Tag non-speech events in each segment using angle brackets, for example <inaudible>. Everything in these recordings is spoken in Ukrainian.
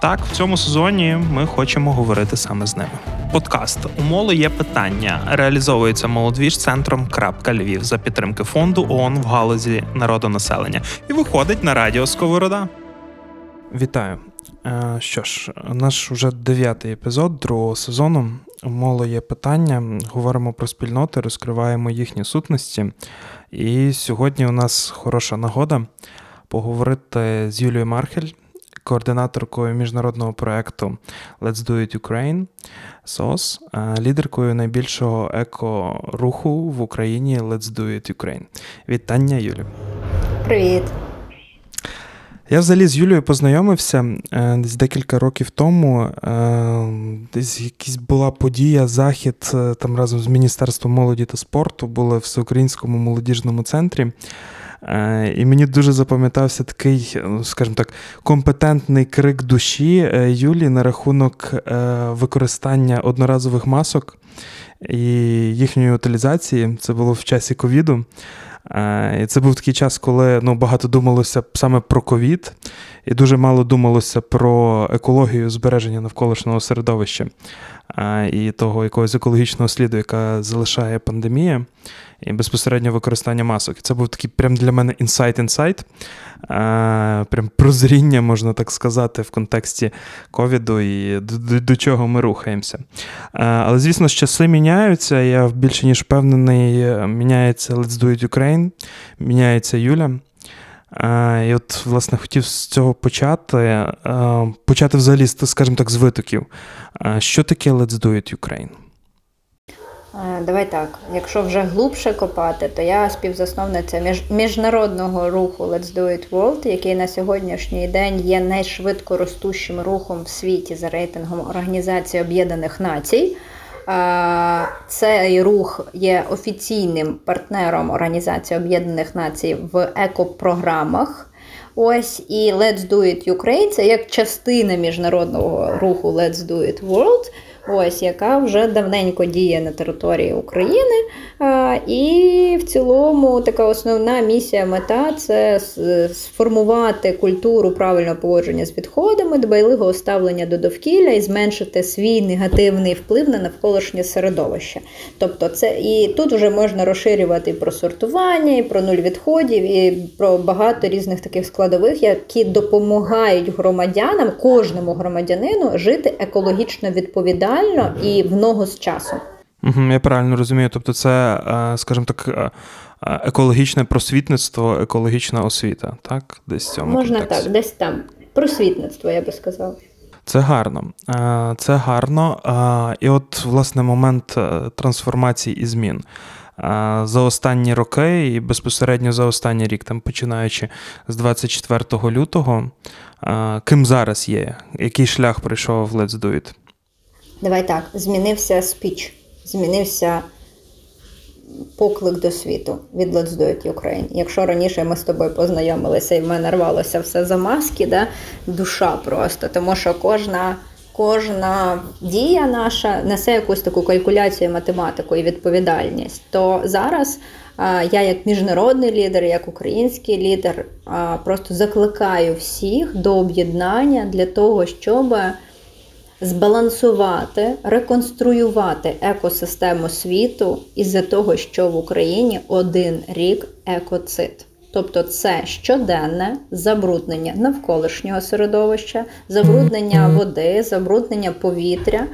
Так, в цьому сезоні ми хочемо говорити саме з ними. Подкаст «Умоло є питання реалізовується молодвіж центром Львів за підтримки фонду ООН в галузі народонаселення і виходить на радіо Сковорода. Вітаю. Е, що ж, наш уже дев'ятий епізод другого сезону. Умоло є питання. Говоримо про спільноти, розкриваємо їхні сутності. І сьогодні у нас хороша нагода поговорити з Юлією Мархель координаторкою міжнародного проєкту Let's Do It Ukraine СОС, лідеркою найбільшого еко-руху в Україні Let's Do It Ukraine. Вітання, Юлі. Привіт. Я взагалі з Юлією познайомився е, десь декілька років тому. Е, десь якась була подія, захід е, там разом з Міністерством молоді та спорту були в всеукраїнському молодіжному центрі. Е, і мені дуже запам'ятався такий, ну, скажімо так, компетентний крик душі е, Юлі на рахунок е, використання одноразових масок і їхньої утилізації. Це було в часі ковіду. І Це був такий час, коли ну, багато думалося саме про ковід, і дуже мало думалося про екологію збереження навколишнього середовища і того якогось екологічного сліду, яка залишає пандемія і безпосередньо використання масок. І це був такий прям для мене інсайт-інсайт, прям прозріння, можна так сказати, в контексті ковіду і до, до, до чого ми рухаємося. Але, звісно, часи міняються. Я більше ніж впевнений, міняється Let's Do It Ukraine, міняється Юля. І от, власне, хотів з цього почати. Почати взагалі, скажімо так, з витоків. Що таке Let's Do It Ukraine? Давай так. Якщо вже глубше копати, то я співзасновниця міжнародного руху Let's Do It World, який на сьогоднішній день є найшвидко ростущим рухом в світі за рейтингом Організації Об'єднаних Націй. Цей рух є офіційним партнером Організації Об'єднаних Націй в екопрограмах. Ось і Let's Do It Ukraine це як частина міжнародного руху Let's Do It World ось яка вже давненько діє на території України. І в цілому така основна місія мета це сформувати культуру правильного поводження з відходами, дбайливого ставлення до довкілля і зменшити свій негативний вплив на навколишнє середовище. Тобто, це і тут вже можна розширювати і про сортування, і про нуль відходів, і про багато різних таких складових, які допомагають громадянам, кожному громадянину жити екологічно відповідально і в ногу з часом. Угу, Я правильно розумію. Тобто, це, е, скажімо так, е, е, екологічне просвітництво, екологічна освіта, так? Десь в цьому Можна контексті. так, десь там. Просвітництво, я би сказала. Це гарно. Це гарно. І от, власне, момент трансформації і змін. За останні роки, і безпосередньо за останній рік, там починаючи з 24 лютого, ким зараз є? Який шлях пройшов в Let's Do It? Давай так, змінився спіч змінився поклик до світу від Let's Do It Ukraine. Якщо раніше ми з тобою познайомилися і в мене рвалося все за маски, да? душа просто, тому що кожна. Кожна дія наша несе якусь таку калькуляцію, математику і відповідальність. То зараз я, як міжнародний лідер, як український лідер, просто закликаю всіх до об'єднання для того, щоб збалансувати, реконструювати екосистему світу із-за того, що в Україні один рік екоцид. Тобто це щоденне забруднення навколишнього середовища, забруднення води, забруднення повітря.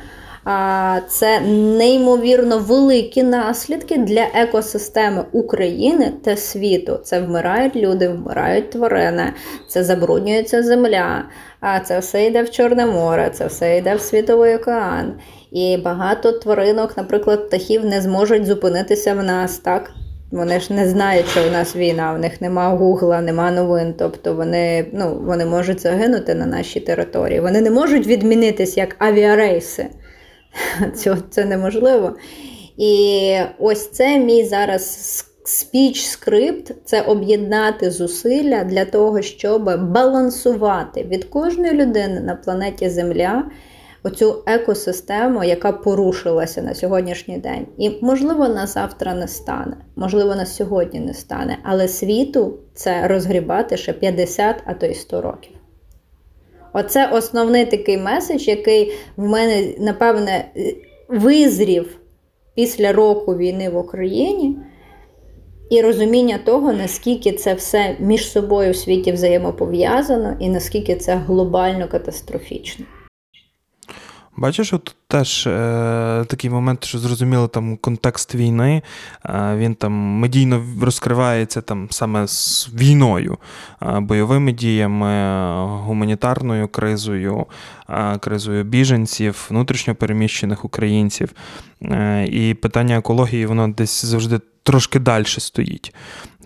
Це неймовірно великі наслідки для екосистеми України та світу. Це вмирають люди, вмирають тварини, це забруднюється земля, а це все йде в Чорне море, це все йде в Світовий океан. І багато тваринок, наприклад, птахів не зможуть зупинитися в нас так. Вони ж не знають, що у нас війна, в них нема гугла, нема новин. Тобто вони ну, вони можуть загинути на нашій території. Вони не можуть відмінитись як авіарейси. <laughs> Це, це неможливо. І ось це мій зараз спіч скрипт це об'єднати зусилля для того, щоб балансувати від кожної людини на планеті Земля оцю екосистему, яка порушилася на сьогоднішній день. І, можливо, на завтра не стане, можливо, на сьогодні не стане, але світу це розгрібати ще 50, а то й 100 років. Оце основний такий меседж, який в мене, напевне, визрів після року війни в Україні. І розуміння того, наскільки це все між собою в світі взаємопов'язано, і наскільки це глобально катастрофічно. Бачиш, от теж е, такий момент, що зрозуміло там контекст війни, е, він там медійно розкривається там саме з війною, е, бойовими діями, гуманітарною кризою, е, кризою біженців, внутрішньопереміщених українців. Е, і питання екології, воно десь завжди трошки далі стоїть.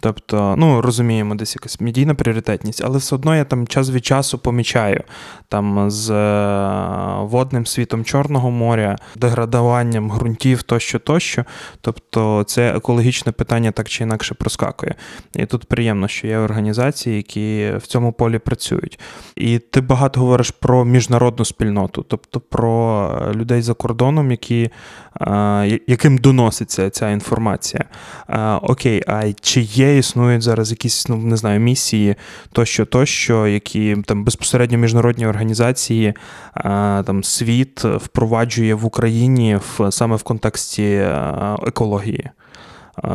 Тобто, ну розуміємо, десь якась медійна пріоритетність, але все одно я там час від часу помічаю там з е, водним світом Чорного моря, деградуванням ґрунтів тощо, тощо. Тобто, це екологічне питання так чи інакше проскакує. І тут приємно, що є організації, які в цьому полі працюють. І ти багато говориш про міжнародну спільноту, тобто про е, людей за кордоном, які, е, яким доноситься ця інформація. Окей, а чи є? Існують зараз якісь, ну не знаю, місії тощо, тощо, які там безпосередньо міжнародні організації, там світ впроваджує в Україні в саме в контексті екології,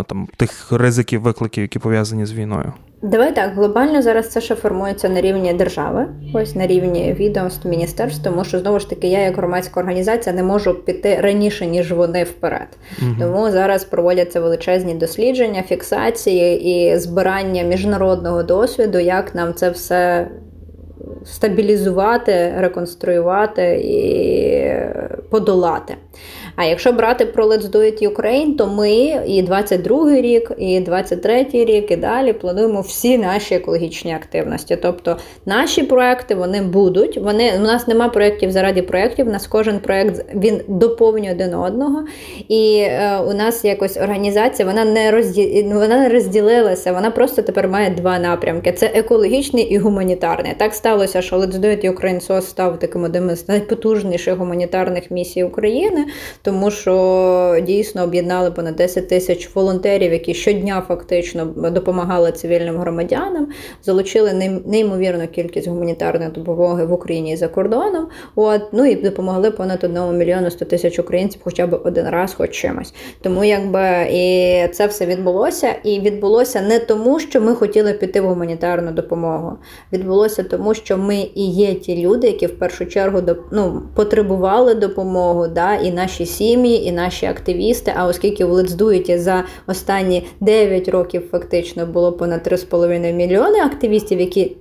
там тих ризиків, викликів, які пов'язані з війною. Давай так, глобально зараз це ще формується на рівні держави, ось на рівні відомств, міністерств, тому що знову ж таки я, як громадська організація, не можу піти раніше, ніж вони вперед. Угу. Тому зараз проводяться величезні дослідження, фіксації і збирання міжнародного досвіду, як нам це все стабілізувати, реконструювати і подолати. А якщо брати про Let's Do It Ukraine, то ми і 22-й рік, і 23-й рік, і далі плануємо всі наші екологічні активності. Тобто наші проекти вони будуть. Вони у нас нема проєктів заради проєктів. У нас кожен проєкт він доповнює один одного. І е, у нас якось організація вона не розді... вона не розділилася. Вона просто тепер має два напрямки: це екологічний і гуманітарний. Так сталося, що Let's Do It Ukraine SOS став таким одним з найпотужніших гуманітарних місій України тому що дійсно об'єднали понад 10 тисяч волонтерів, які щодня фактично допомагали цивільним громадянам, залучили неймовірну кількість гуманітарної допомоги в Україні і за кордоном. От ну і допомогли понад 1 мільйону 100 тисяч українців, хоча б один раз, хоч чимось. Тому якби і це все відбулося, і відбулося не тому, що ми хотіли піти в гуманітарну допомогу. Відбулося тому, що ми і є ті люди, які в першу чергу ну, потребували допомогу, да, і наші сім'ї і наші активісти. А оскільки в Лецдуєті за останні 9 років фактично було понад 3,5 мільйони активістів, які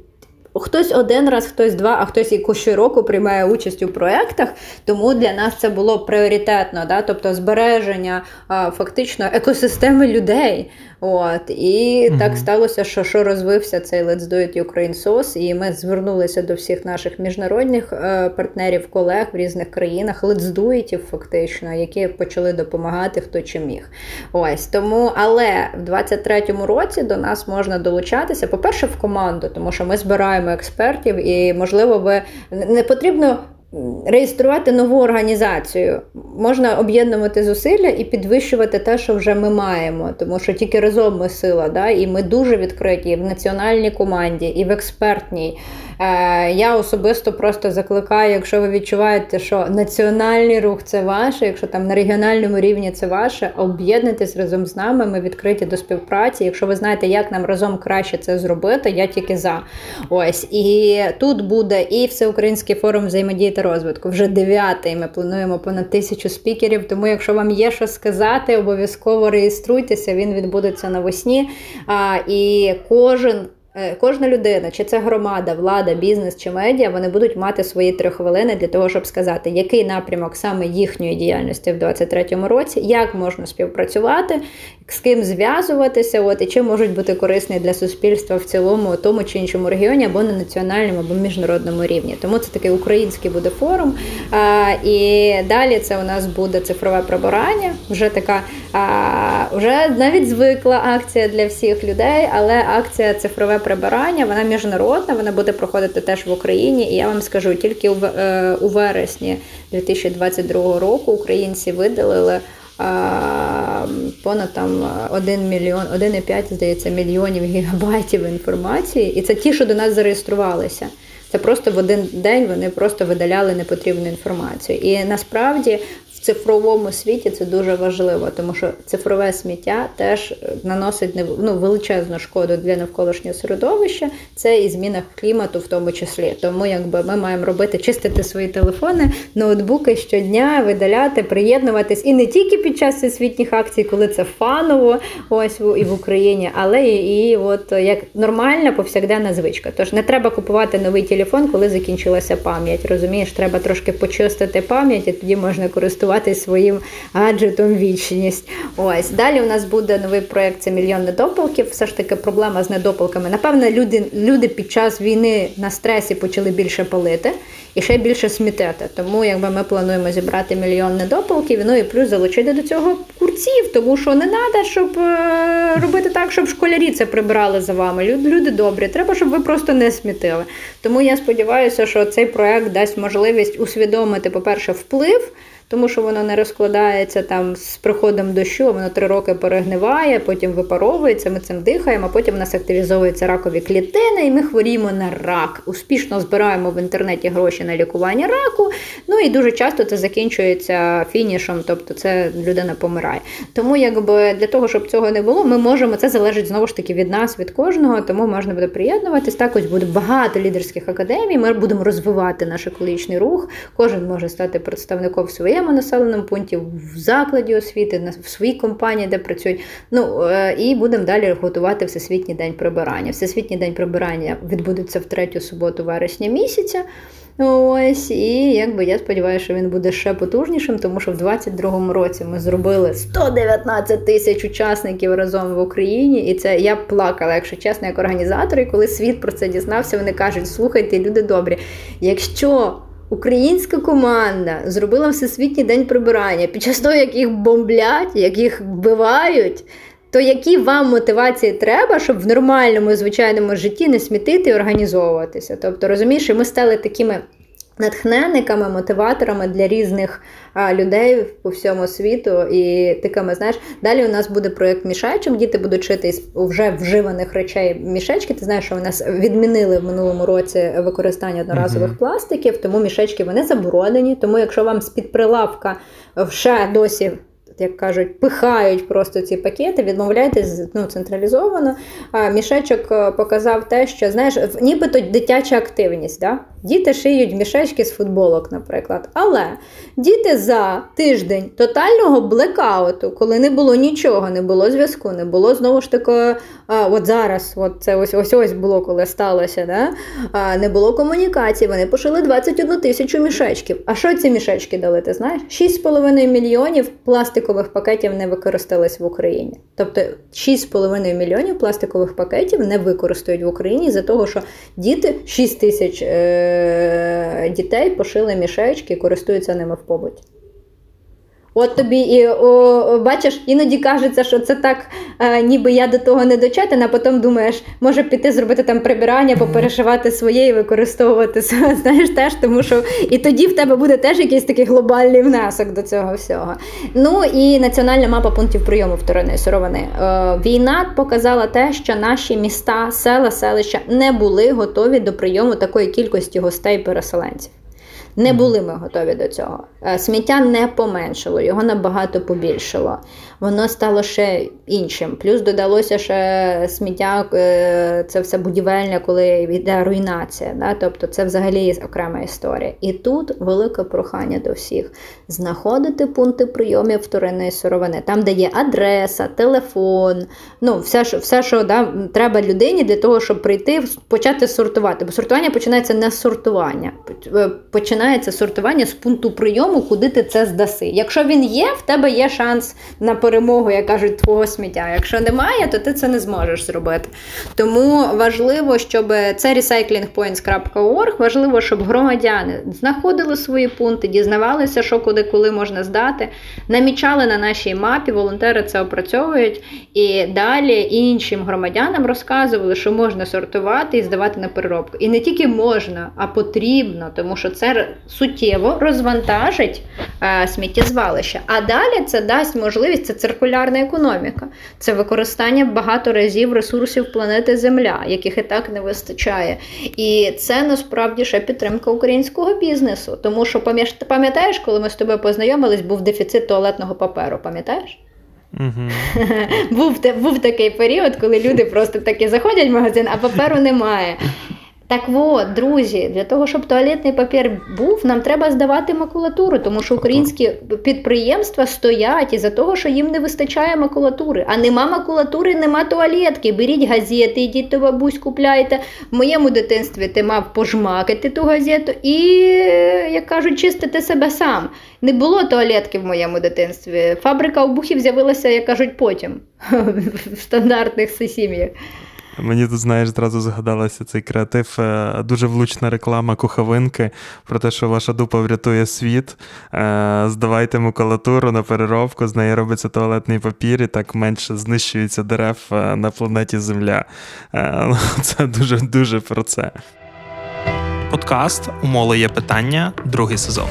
Хтось один раз, хтось два, а хтось і щороку приймає участь у проєктах, тому для нас це було пріоритетно, да? тобто збереження а, фактично екосистеми людей. От І mm-hmm. так сталося, що що розвився цей Let's Do It Ukraine SOS, і ми звернулися до всіх наших міжнародних е, партнерів, колег в різних країнах, Let's Do It, фактично, які почали допомагати хто чи міг. Ось тому, але в 23-му році до нас можна долучатися, по-перше, в команду, тому що ми збираємо експертів, і можливо, би не потрібно реєструвати нову організацію. Можна об'єднувати зусилля і підвищувати те, що вже ми маємо, тому що тільки разом ми сила, да? і ми дуже відкриті в національній команді, і в експертній. Е, я особисто просто закликаю, якщо ви відчуваєте, що національний рух це ваше, якщо там на регіональному рівні це ваше, об'єднуйтесь разом з нами. Ми відкриті до співпраці. Якщо ви знаєте, як нам разом краще це зробити, я тільки за. Ось і тут буде і всеукраїнський форум взаємодії та розвитку. Вже дев'ятий. Ми плануємо понад тисячу спікерів. Тому, якщо вам є що сказати, обов'язково реєструйтеся. Він відбудеться навесні. А, І кожен. Е, кожна людина, чи це громада, влада, бізнес чи медіа, вони будуть мати свої три хвилини для того, щоб сказати, який напрямок саме їхньої діяльності в 2023 році, як можна співпрацювати, з ким зв'язуватися, от і чим можуть бути корисні для суспільства в цілому, тому чи іншому регіоні, або на національному, або міжнародному рівні. Тому це такий український буде форум. А, І далі це у нас буде цифрове прибирання. Вже така а, вже навіть звикла акція для всіх людей, але акція цифрове прибирання вона міжнародна, вона буде проходити теж в Україні. І я вам скажу, тільки у, е, у вересні 2022 року українці видалили понад там 1 мільйон, 1,5, здається, мільйонів гігабайтів інформації. І це ті, що до нас зареєструвалися. Це просто в один день вони просто видаляли непотрібну інформацію. І насправді цифровому світі це дуже важливо, тому що цифрове сміття теж е, наносить ну, величезну шкоду для навколишнього середовища. Це і зміна клімату, в тому числі. Тому якби ми маємо робити чистити свої телефони, ноутбуки щодня, видаляти, приєднуватись і не тільки під час всесвітніх акцій, коли це фаново, ось і в Україні, але і, і от як нормальна повсякденна звичка. Тож не треба купувати новий телефон, коли закінчилася пам'ять. Розумієш, треба трошки почистити пам'ять, і тоді можна користуватися користуватись своїм гаджетом вічність. Ось далі у нас буде новий проєкт це мільйон недопалків. Все ж таки проблема з недопалками. Напевно, люди, люди під час війни на стресі почали більше палити і ще більше смітити. Тому якби ми плануємо зібрати мільйон недопалків, ну і плюс залучити до цього курців, тому що не треба, щоб е, робити так, щоб школярі це прибирали за вами. Люди, люди добрі, треба, щоб ви просто не смітили. Тому я сподіваюся, що цей проект дасть можливість усвідомити, по-перше, вплив тому що воно не розкладається там з приходом дощу, воно три роки перегниває, потім випаровується, ми цим дихаємо, а потім у нас активізовуються ракові клітини, і ми хворіємо на рак. Успішно збираємо в інтернеті гроші на лікування раку. Ну і дуже часто це закінчується фінішом, тобто це людина помирає. Тому, якби для того, щоб цього не було, ми можемо це залежить знову ж таки від нас, від кожного, тому можна буде приєднуватись. Також буде багато лідерських академій. Ми будемо розвивати наш екологічний рух. Кожен може стати представником своєї своєму населеному пункті, в закладі освіти, в своїй компанії, де працюють. Ну е, і будемо далі готувати всесвітній день прибирання. Всесвітній день прибирання відбудеться в третю суботу вересня місяця. Ось, і якби я сподіваюся, що він буде ще потужнішим, тому що в 22-му році ми зробили 119 тисяч учасників разом в Україні, і це я плакала, якщо чесно, як організатор. І коли світ про це дізнався, вони кажуть: слухайте, люди добрі, якщо Українська команда зробила Всесвітній день прибирання під час того, як їх бомблять, як їх вбивають. То які вам мотивації треба, щоб в нормальному звичайному житті не смітити і організовуватися? Тобто, розумієш, ми стали такими натхненниками, мотиваторами для різних людей по всьому світу. І такими, знаєш, далі у нас буде проєкт мішечок, діти будуть шити із вже вживаних речей мішечки. Ти знаєш, що у нас відмінили в минулому році використання одноразових mm-hmm. пластиків, тому мішечки вони заборонені. Тому, якщо вам з-під прилавка ще досі як кажуть, пихають просто ці пакети, відмовляйтесь ну, централізовано. А Мішечок е, показав те, що знаєш, нібито дитяча активність. Да? Діти шиють мішечки з футболок, наприклад. Але діти за тиждень тотального блекауту, коли не було нічого, не було зв'язку, не було знову ж таки, а, от зараз, от це ось ось ось було, коли сталося. Да? А, Не було комунікації, вони пошили 21 тисячу мішечків. А що ці мішечки дали? Ти знаєш? 6,5 мільйонів пластикових пакетів не використались в Україні. Тобто 6,5 мільйонів пластикових пакетів не використають в Україні за того, що діти 6 тисяч. Е- дітей пошили мішечки і користуються ними в побуті. От тобі і о, бачиш, іноді кажеться, що це так, е, ніби я до того не дочетена, а потім думаєш, може піти зробити там прибирання, поперешивати своє і використовувати <laughs> знаєш, теж, тому що і тоді в тебе буде теж якийсь такий глобальний внесок до цього всього. Ну і національна мапа пунктів прийому вторинної сировини. Е, війна показала те, що наші міста, села, селища не були готові до прийому такої кількості гостей-переселенців. Не були ми готові до цього. Е, сміття не поменшило, його набагато побільшило. Воно стало ще іншим. Плюс додалося ще сміття, е, це все будівельне, коли йде руйнація. Да? Тобто це взагалі окрема історія. І тут велике прохання до всіх знаходити пункти прийомів вторинної сировини, там, де є адреса, телефон, ну все, що все, що да, треба людині для того, щоб прийти, почати сортувати. Бо сортування починається не з сортування. Починається починається сортування з пункту прийому, куди ти це здаси. Якщо він є, в тебе є шанс на перемогу, як кажуть, твого сміття. Якщо немає, то ти це не зможеш зробити. Тому важливо, щоб це recyclingpoints.org, важливо, щоб громадяни знаходили свої пункти, дізнавалися, що куди коли можна здати, намічали на нашій мапі, волонтери це опрацьовують і далі іншим громадянам розказували, що можна сортувати і здавати на переробку. І не тільки можна, а потрібно, тому що це суттєво розвантажить е, сміттєзвалище. А далі це дасть можливість це циркулярна економіка, це використання багато разів ресурсів планети Земля, яких і так не вистачає. І це насправді ще підтримка українського бізнесу. Тому що пам'ятаєш, коли ми з тобою познайомились, був дефіцит туалетного паперу. Пам'ятаєш? Угу. <laughs> був був такий період, коли люди просто таки заходять в магазин, а паперу немає. Так от, друзі, для того, щоб туалетний папір був, нам треба здавати макулатуру, тому що українські підприємства стоять із-за того, що їм не вистачає макулатури. А нема макулатури, нема туалетки. Беріть газети, йдіть до бабусь, купляйте. В моєму дитинстві ти мав пожмакати ту газету і, як кажуть, чистити себе сам. Не було туалетки в моєму дитинстві. Фабрика обухів з'явилася, як кажуть, потім <laughs> в стандартних сім'ях. Мені тут, знаєш, зразу згадалося цей креатив. Е, дуже влучна реклама куховинки про те, що ваша дупа врятує світ. Е, здавайте макулатуру на переробку, з неї робиться туалетний папір, і так менше знищується дерев е, на планеті Земля. Ну, <laughs> це дуже-дуже про це. Подкаст Умоли є питання, другий сезон.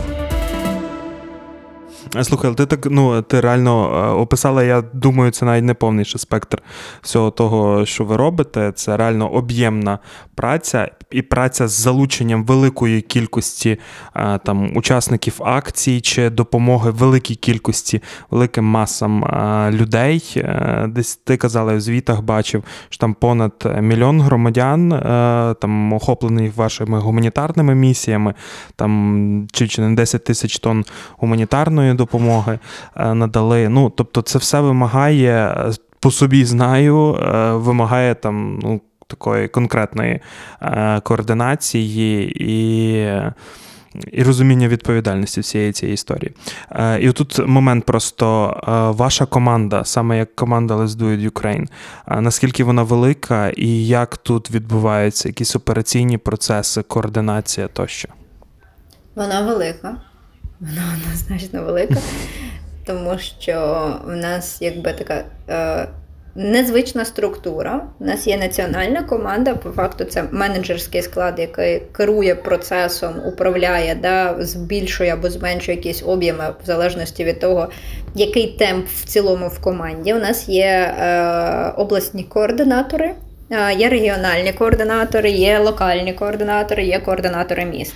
Слухай, ти так ну ти реально е, описала, я думаю, це навіть не повний спектр всього того, що ви робите. Це реально об'ємна праця і праця з залученням великої кількості е, там учасників акцій чи допомоги великій кількості, великим масам е, людей. Десь ти казала, в звітах бачив, що там понад мільйон громадян там охоплених вашими гуманітарними місіями, там чи, чи не 10 тисяч тонн гуманітарної допомоги е, надали. Ну, тобто, це все вимагає е, по собі знаю, е, вимагає там ну, такої конкретної координації і. І розуміння відповідальності всієї цієї історії. І тут момент просто ваша команда, саме як команда Let's Do It Ukraine, наскільки вона велика, і як тут відбуваються якісь операційні процеси, координація тощо? Вона велика. Вона однозначно велика, тому що в нас якби така е, незвична структура. У нас є національна команда, по факту це менеджерський склад, який керує процесом, управляє, да, збільшує або зменшує якісь об'єми в залежності від того, який темп в цілому в команді. У нас є е, обласні координатори. Е, є регіональні координатори, є локальні координатори, є координатори міст.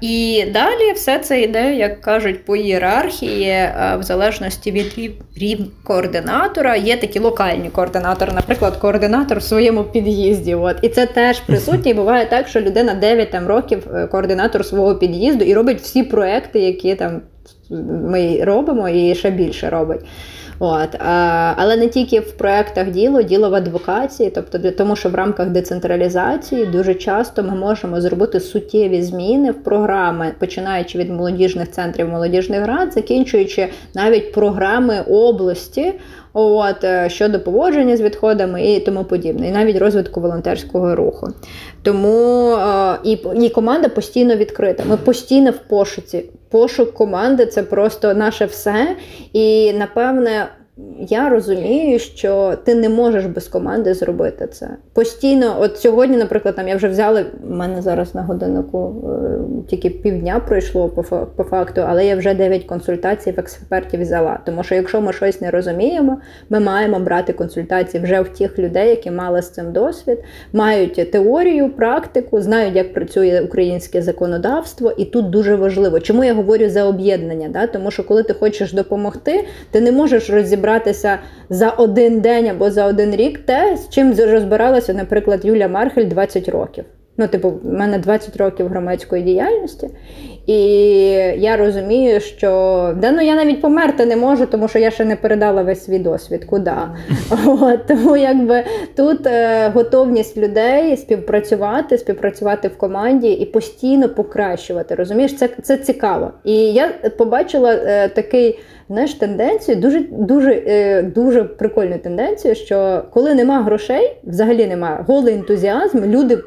І далі все це йде, як кажуть, по ієрархії, в залежності від рівня координатора. Є такі локальні координатори, наприклад, координатор в своєму під'їзді. От. І це теж присутнє. Буває так, що людина 9 там, років е, координатор свого під'їзду і робить всі проекти, які там ми робимо, і ще більше робить. От. Але не тільки в проєктах діло, діло в адвокації, тобто для того, що в рамках децентралізації дуже часто ми можемо зробити суттєві зміни в програми, починаючи від молодіжних центрів молодіжних рад, закінчуючи навіть програми області. От е, щодо поводження з відходами і тому подібне, і навіть розвитку волонтерського руху. Тому е, і і команда постійно відкрита. Ми постійно в пошуці. Пошук команди це просто наше все. І напевне я розумію, що ти не можеш без команди зробити це. Постійно, от сьогодні, наприклад, там я вже взяла, в мене зараз на годиннику е, тільки півдня пройшло по, по факту, але я вже 9 консультацій в експертів взяла. Тому що якщо ми щось не розуміємо, ми маємо брати консультації вже в тих людей, які мали з цим досвід, мають теорію, практику, знають, як працює українське законодавство, і тут дуже важливо. Чому я говорю за об'єднання? Да? Тому що коли ти хочеш допомогти, ти не можеш розібрати розібратися за один день або за один рік те, з чим розбиралася, наприклад, Юля Мархель 20 років. Ну, типу, в мене 20 років громадської діяльності, І я розумію, що да, ну я навіть померти не можу, тому що я ще не передала весь свій досвід. Куди? <laughs> От, Тому якби тут е, готовність людей співпрацювати, співпрацювати в команді і постійно покращувати. Розумієш, це це цікаво. І я побачила е, такий знаєш, тенденцію, дуже дуже, е, дуже прикольну тенденцію, що коли нема грошей, взагалі немає голий ентузіазм, люди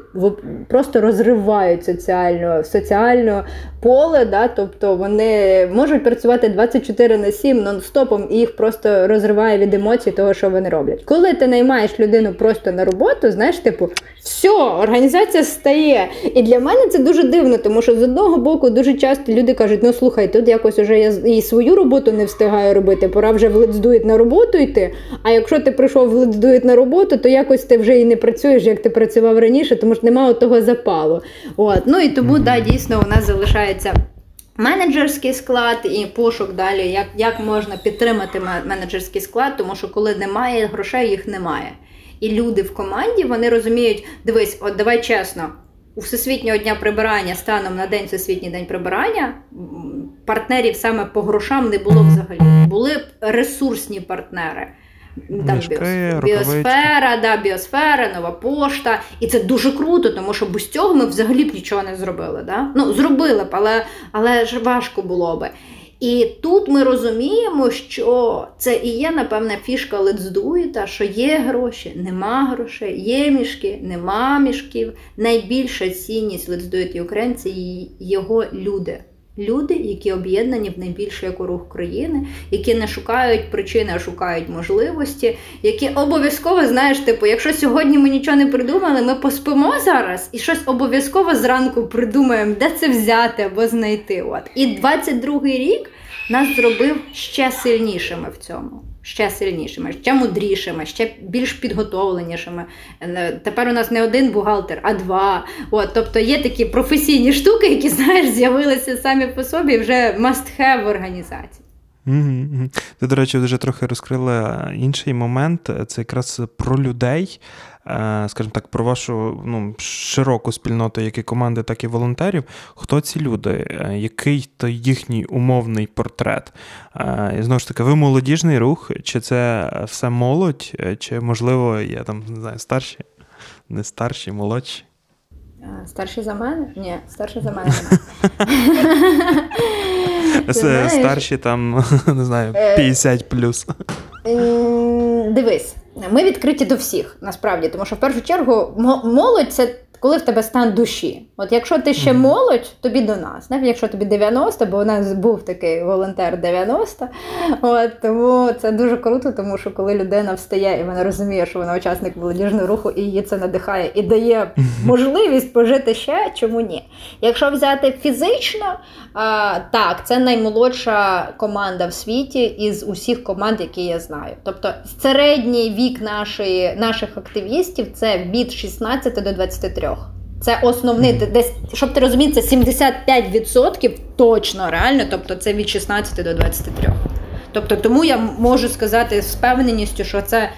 просто розривають соціально соціальне поле, да, тобто вони можуть працювати 24 на 7 нон-стопом і їх просто розриває від емоцій того, що вони роблять. Коли ти наймаєш людину просто на роботу, знаєш, типу, все, організація стає. І для мене це дуже дивно, тому що з одного боку дуже часто люди кажуть: ну слухай, тут якось уже я і свою роботу не встигаю робити, пора вже в лецдуєт на роботу йти. А якщо ти прийшов в лецдуєт на роботу, то якось ти вже і не працюєш, як ти працював раніше, тому що немає того запалу. От. Ну і тому, да, дійсно, у нас залишається. Менеджерський склад і пошук далі, як як можна підтримати менеджерський склад, тому що коли немає грошей, їх немає. І люди в команді вони розуміють, дивись, от давай чесно, у Всесвітнього дня прибирання станом на день Всесвітній день прибирання партнерів саме по грошам не було взагалі. Були ресурсні партнери. Там Мішки, біосфера, да, біосфера, нова пошта. І це дуже круто, тому що без цього ми взагалі б нічого не зробили. Да? Ну, зробили б, але але ж важко було би. І тут ми розуміємо, що це і є, напевне, фішка Лецдуїта, що є гроші, нема грошей, є мішки, нема мішків. Найбільша цінність лецдуєт і українці його люди. Люди, які об'єднані в найбільший рух країни, які не шукають причини, а шукають можливості, які обов'язково знаєш, типу, якщо сьогодні ми нічого не придумали, ми поспимо зараз і щось обов'язково зранку придумаємо, де це взяти або знайти. От і 22-й рік нас зробив ще сильнішими в цьому ще сильнішими, ще мудрішими, ще більш підготовленішими. Е, тепер у нас не один бухгалтер, а два. От, Тобто є такі професійні штуки, які <laughs> знаєш, з'явилися самі по собі вже must have в організації. Ти, до речі, вже трохи розкрила інший момент. Це якраз про людей. Е, скажімо так, про вашу ну, широку спільноту, як і команди, так і волонтерів. Хто ці люди? Е, який то їхній умовний портрет? Е, і знову ж таки, ви молодіжний рух, чи це все молодь, чи, можливо, є там не знаю, старші, не старші, молодші? Старші за мене? Ні, старші за мене. <laughs> Старші там, <laughs> не знаю, 50 плюс. Дивись, ми відкриті до всіх, насправді, тому що в першу чергу молодь це коли в тебе стан душі. От якщо ти ще молодь, тобі до нас. Навіть якщо тобі 90, бо у нас був такий волонтер 90. От, Тому це дуже круто, тому що коли людина встає і вона розуміє, що вона учасник молодіжного руху, і її це надихає і дає можливість пожити ще, чому ні? Якщо взяти фізично, а, так, це наймолодша команда в світі із усіх команд, які я знаю. Тобто середній вік нашої, наших активістів це від 16 до 23. Це основний, десь, щоб ти розумів, це 75% точно реально, тобто це від 16 до 23. Тобто, тому я можу сказати з впевненістю, що це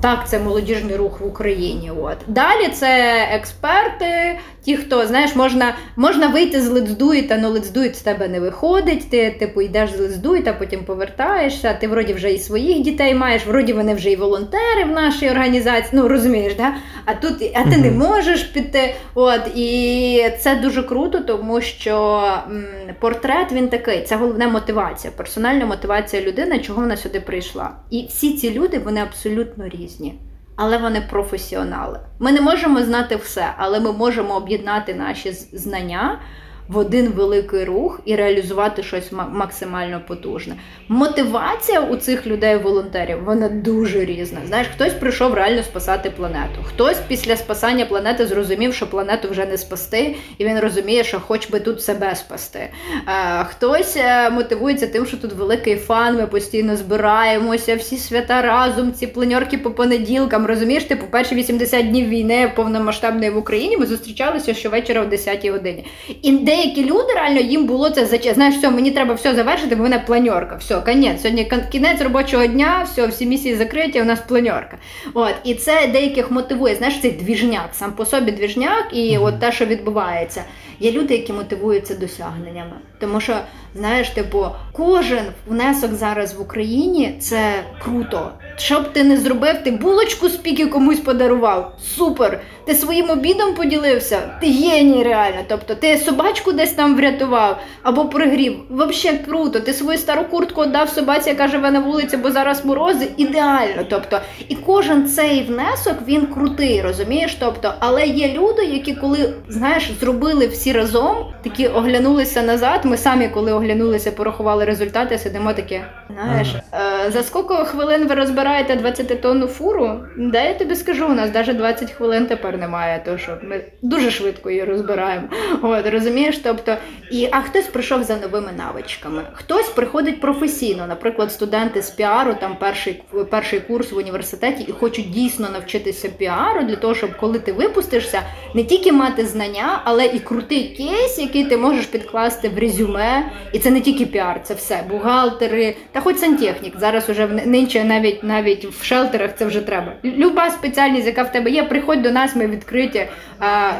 так, це молодіжний рух в Україні. От Далі це експерти, ті, хто знаєш, можна можна вийти з лецдуїта, але лецдуїт з тебе не виходить. Ти типу йдеш з лецдуїта, потім повертаєшся. Ти вроді вже і своїх дітей маєш, вроді вони вже і волонтери в нашій організації. Ну розумієш, да? А тут а ти не можеш піти. От і це дуже круто, тому що м, портрет він такий. Це головна мотивація, персональна мотивація людини, чого вона сюди прийшла. І всі ці люди вони абсолютно різні але вони професіонали. Ми не можемо знати все, але ми можемо об'єднати наші знання в один великий рух і реалізувати щось максимально потужне. Мотивація у цих людей-волонтерів вона дуже різна. Знаєш, хтось прийшов реально спасати планету. Хтось після спасання планети зрозумів, що планету вже не спасти, і він розуміє, що хоч би тут себе спасти. Хтось е, мотивується тим, що тут великий фан, ми постійно збираємося, всі свята разом, ці пленьорки по понеділкам. Розумієш, типу, перші 80 днів війни повномасштабної в Україні ми зустрічалися щовечора о 10-й годині. І деякі люди реально їм було це за знаєш, все, мені треба все завершити, бо в мене планьорка. Все, конець. Сьогодні кінець робочого дня, все, всі місії закриті, у нас планьорка. От, і це деяких мотивує. Знаєш, цей двіжняк, сам по собі двіжняк, і от те, що відбувається. Є люди, які мотивуються досягненнями. Тому що, знаєш, типу, кожен внесок зараз в Україні це круто. Що б ти не зробив, ти булочку з піки комусь подарував. Супер! Ти своїм обідом поділився, ти геній реально. Тобто ти собачку десь там врятував або пригрів. Взагалі круто. Ти свою стару куртку віддав собаці, яка живе на вулиці, бо зараз морози. Ідеально. Тобто, і кожен цей внесок він крутий, розумієш? Тобто, але є люди, які коли знаєш, зробили всі разом, такі оглянулися назад. Ми самі, коли оглянулися, порахували результати, сидимо такі. Знаєш, ага. Е, за скільки хвилин ви розбираєте 20-тонну фуру? Да, я тобі скажу, у нас навіть 20 хвилин тепер немає, то що ми дуже швидко її розбираємо. От розумієш, тобто, і а хтось прийшов за новими навичками, хтось приходить професійно, наприклад, студенти з піару, там перший перший курс в університеті, і хочуть дійсно навчитися піару для того, щоб коли ти випустишся, не тільки мати знання, але і крутий кейс, який ти можеш підкласти в резюме. І це не тільки піар, це все бухгалтери та хоч сантехнік. Зараз уже нинче навіть навіть в шелтерах це вже треба. Люба спеціальність, яка в тебе є, приходь до нас, ми відкриті.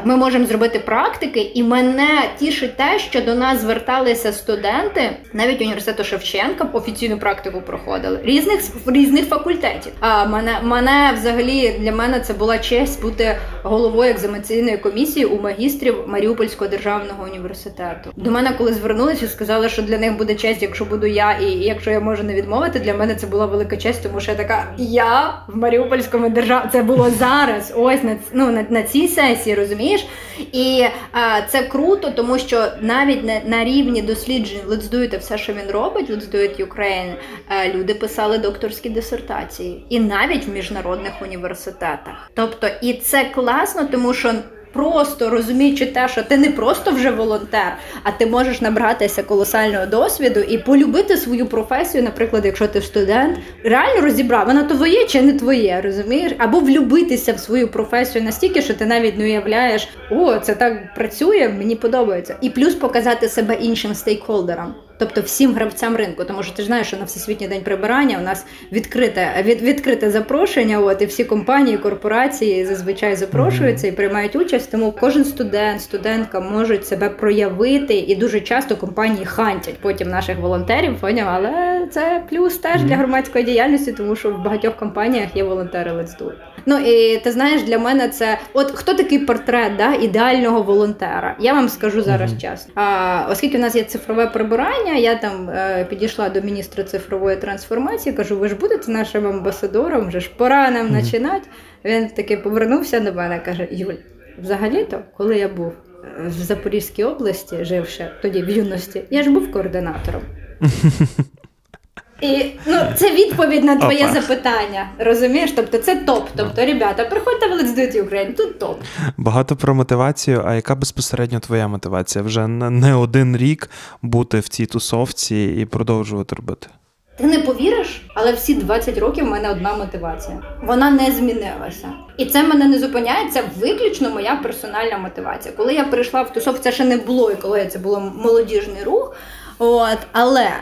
Ми можемо зробити практики, і мене тішить те, що до нас зверталися студенти, навіть університету Шевченка офіційну практику проходили різних різних факультетів. А мене мене взагалі для мене це була честь бути головою екзаменаційної комісії у магістрів Маріупольського державного університету. До мене коли звернулися, сказали, що для них буде честь, якщо буду я, і якщо я можу не відмовити, для мене це була велика честь, тому що я така я в Маріупольському державі. Це було зараз. Ось на ну на, на цій сесії, розумієш? І а, це круто, тому що навіть на, на рівні досліджень Let's Do It, все, що він робить, Let's Do It Ukraine, а, люди писали докторські дисертації, і навіть в міжнародних університетах. Тобто, і це класно, тому що просто розуміючи те, що ти не просто вже волонтер, а ти можеш набратися колосального досвіду і полюбити свою професію, наприклад, якщо ти студент, реально розібрав, вона твоє чи не твоє, розумієш? Або влюбитися в свою професію настільки, що ти навіть не уявляєш, о, це так працює, мені подобається. І плюс показати себе іншим стейкхолдерам. Тобто всім гравцям ринку, тому що ти ж знаєш, що на всесвітній день прибирання у нас відкрите від, відкрите запрошення. От і всі компанії, корпорації зазвичай запрошуються і приймають участь. Тому кожен студент, студентка можуть себе проявити, і дуже часто компанії хантять потім наших волонтерів. Поняв, але це плюс теж для громадської діяльності, тому що в багатьох компаніях є волонтери Let's do it. Ну і ти знаєш, для мене це от хто такий портрет да, ідеального волонтера? Я вам скажу зараз чесно. А, Оскільки у нас є цифрове прибирання, я там е, підійшла до міністра цифрової трансформації, кажу, ви ж будете нашим амбасадором, вже ж пора нам mm-hmm. починати. Він таки повернувся до мене каже: Юль, взагалі-то, коли я був в Запорізькій області, живши тоді в юності, я ж був координатором. <laughs> І ну, це відповідь на твоє Опа. запитання. Розумієш? Тобто це топ. Тобто, ребята, приходьте в Let's Do It Ukraine, тут топ. Багато про мотивацію. А яка безпосередньо твоя мотивація? Вже не один рік бути в цій тусовці і продовжувати робити? Ти не повіриш, але всі 20 років в мене одна мотивація. Вона не змінилася. І це мене не зупиняє. Це виключно моя персональна мотивація. Коли я прийшла в тусовку, це ще не було, і коли це було молодіжний рух. От, Але е,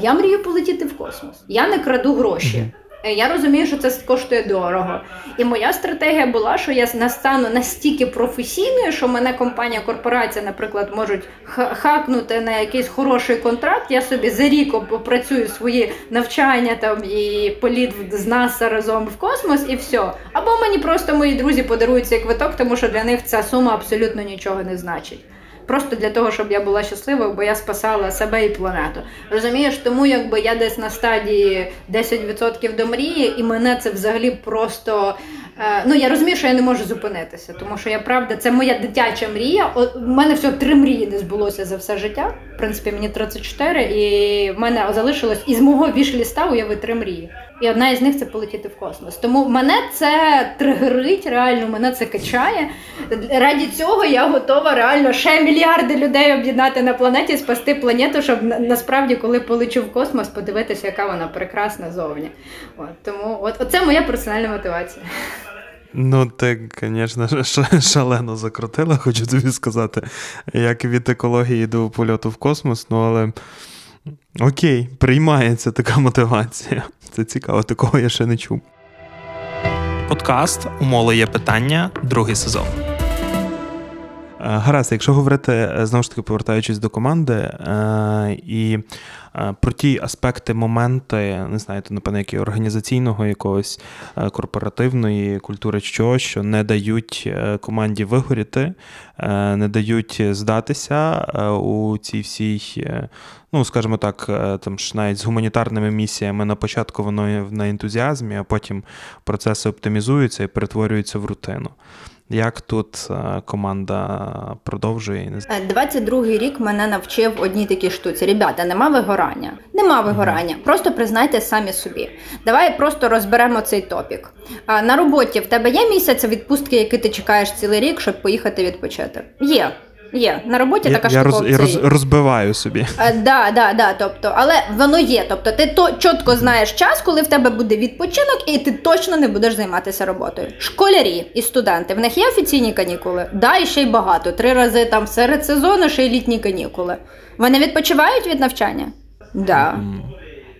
я мрію полетіти в космос. Я не краду гроші. Я розумію, що це коштує дорого. І моя стратегія була, що я настану настільки професійною, що мене компанія, корпорація, наприклад, можуть хакнути на якийсь хороший контракт. Я собі за рік попрацюю свої навчання там і політ з НАСА разом в космос, і все. Або мені просто мої друзі подарують цей квиток, тому що для них ця сума абсолютно нічого не значить просто для того, щоб я була щасливою, бо я спасала себе і планету. Розумієш, тому якби я десь на стадії 10% до мрії, і мене це взагалі просто. Е, ну, я розумію, що я не можу зупинитися, тому що я правда, це моя дитяча мрія. У мене всього три мрії не збулося за все життя. В принципі, мені 34, і в мене залишилось із мого віш-ліста уяви три мрії. І одна із них це полетіти в космос. Тому мене це тригерить, реально мене це качає. Раді цього я готова реально ще мільярди людей об'єднати на планеті, спасти планету, щоб насправді, коли полечу в космос, подивитися, яка вона прекрасна зовні. От, Тому от, оце моя персональна мотивація. Ну, ти, звісно, шалено закрутила, хочу тобі сказати, як від екології до польоту в космос, ну але окей, приймається така мотивація. Це цікаво, такого я ще не чув. Подкаст Умоли є питання, другий сезон. Е, гаразд, якщо говорити е, знову ж таки повертаючись до команди е, і про ті аспекти, моменти, не знаю, то, напевно, які організаційного якогось корпоративної культури, що, що не дають команді вигоріти, не дають здатися у цій всій, ну скажімо так, там ж навіть з гуманітарними місіями на початку воно на ентузіазмі, а потім процеси оптимізуються і перетворюються в рутину. Як тут е, команда продовжує? 22-й рік мене навчив одній такій штуці. Ребята, нема вигорання. Нема вигорання. Просто признайте самі собі. Давай просто розберемо цей топік. На роботі в тебе є місяць відпустки, який ти чекаєш цілий рік, щоб поїхати відпочити? Є. Є на роботі я, така я штука. Я роз, розбиваю собі. А, е, да, да, да, тобто, але воно є. Тобто, ти то чітко знаєш час, коли в тебе буде відпочинок, і ти точно не будеш займатися роботою. Школярі і студенти в них є офіційні канікули. Да, і ще й багато. Три рази там серед сезону, ще й літні канікули. Вони відпочивають від навчання? Да. Mm.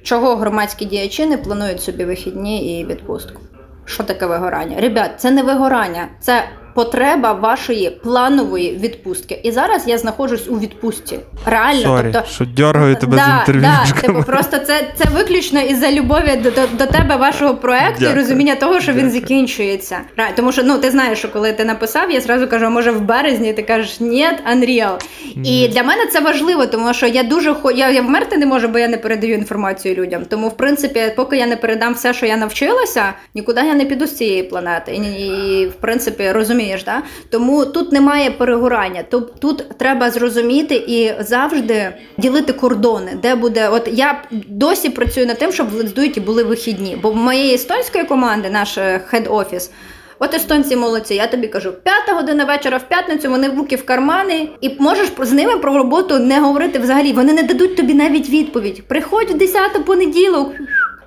Чого громадські діячі не планують собі вихідні і відпустку? Що таке вигорання? Ребят, це не вигорання, це потреба вашої планової відпустки. І зараз я знаходжусь у відпустці. Реально, Sorry, тобто що дьоргаю тебе да, з інтерв'ю. Да, типу, просто це це виключно із-за любові до, до до, тебе, вашого проекту і розуміння того, що Дякую. він закінчується. Тому що ну ти знаєш, що коли ти написав, я зразу кажу, може в березні ти кажеш ні, Unreal. Mm. І для мене це важливо, тому що я дуже хо я, я вмерти не можу, бо я не передаю інформацію людям. Тому, в принципі, поки я не передам все, що я навчилася, нікуди я не піду з цієї планети. І, і в принципі розумію розумієш, да? тому тут немає перегорання. Тут, тут треба зрозуміти і завжди ділити кордони, де буде. От я досі працюю над тим, щоб в Лецдуйті були вихідні. Бо в моєї естонської команди, наш хед-офіс. От естонці молодці, я тобі кажу, п'ята година вечора в п'ятницю вони в руки в кармани, і можеш з ними про роботу не говорити взагалі. Вони не дадуть тобі навіть відповідь. Приходь в 10 понеділок.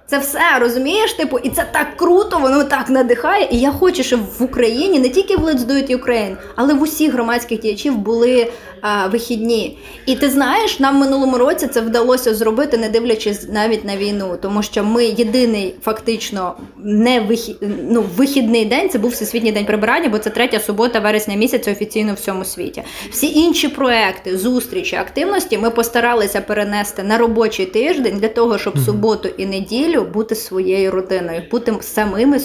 Це все розумієш, типу, і це так круто, воно так надихає. І я хочу, щоб в Україні не тільки в Let's Do It Ukraine, але в усіх громадських діячів були а, вихідні. І ти знаєш, нам в минулому році це вдалося зробити, не дивлячись навіть на війну, тому що ми єдиний фактично не вихід, ну, вихідний день. Це був всесвітній день прибирання, бо це третя субота, вересня місяця офіційно в всьому світі. Всі інші проекти, зустрічі, активності ми постаралися перенести на робочий тиждень для того, щоб суботу і неділю бути своєю родиною, бути самими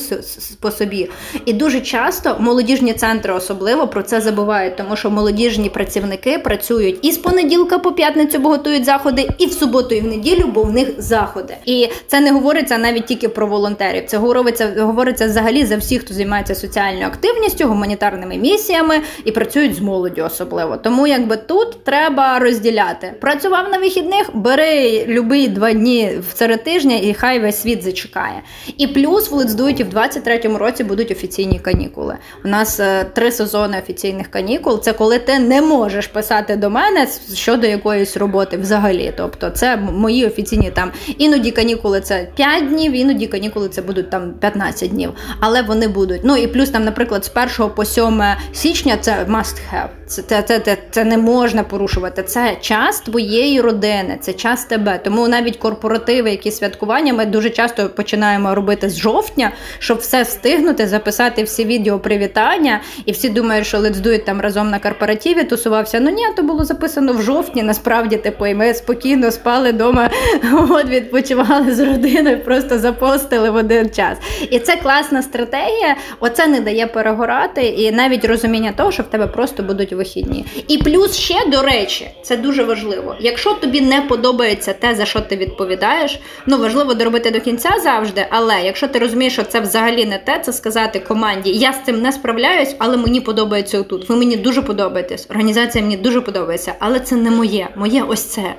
по собі. І дуже часто молодіжні центри особливо про це забувають, тому що молодіжні працівники працюють і з понеділка по п'ятницю, бо готують заходи, і в суботу, і в неділю, бо в них заходи. І це не говориться навіть тільки про волонтерів. Це говориться, говориться взагалі за всіх, хто займається соціальною активністю, гуманітарними місіями і працюють з молоддю особливо. Тому якби тут треба розділяти. Працював на вихідних, бери любий два дні в серед тижня, і хай весь світ зачекає. І плюс в Лецдуйті в 23-му році будуть офіційні канікули. У нас е, три сезони офіційних канікул. Це коли ти не можеш писати до мене щодо якоїсь роботи взагалі. Тобто, це мої офіційні там іноді канікули це 5 днів, іноді канікули це будуть там 15 днів. Але вони будуть. Ну і плюс там, наприклад, з 1 по 7 січня це must have. Це це, це, це, це не можна порушувати. Це час твоєї родини, це час тебе. Тому навіть корпоративи, які святкування, ми дуже часто починаємо робити з жовтня, щоб все встигнути, записати всі відео привітання, і всі думають, що It там разом на корпоративі тусувався. Ну ні, то було записано в жовтні. Насправді, типу, і ми спокійно спали вдома, <laughs> от відпочивали з родиною, просто запостили в один час. І це класна стратегія. Оце не дає перегорати, і навіть розуміння того, що в тебе просто будуть вихідні. І плюс ще до речі, це дуже важливо. Якщо тобі не подобається те, за що ти відповідаєш, ну важливо доробити до кінця завжди. Але якщо ти розумієш, що це взагалі не те, це сказати команді, я з цим не справляюсь, але мені подобається отут. Ви мені дуже подобаєтесь. Організація мені дуже подобається, але це не моє. Моє ось це.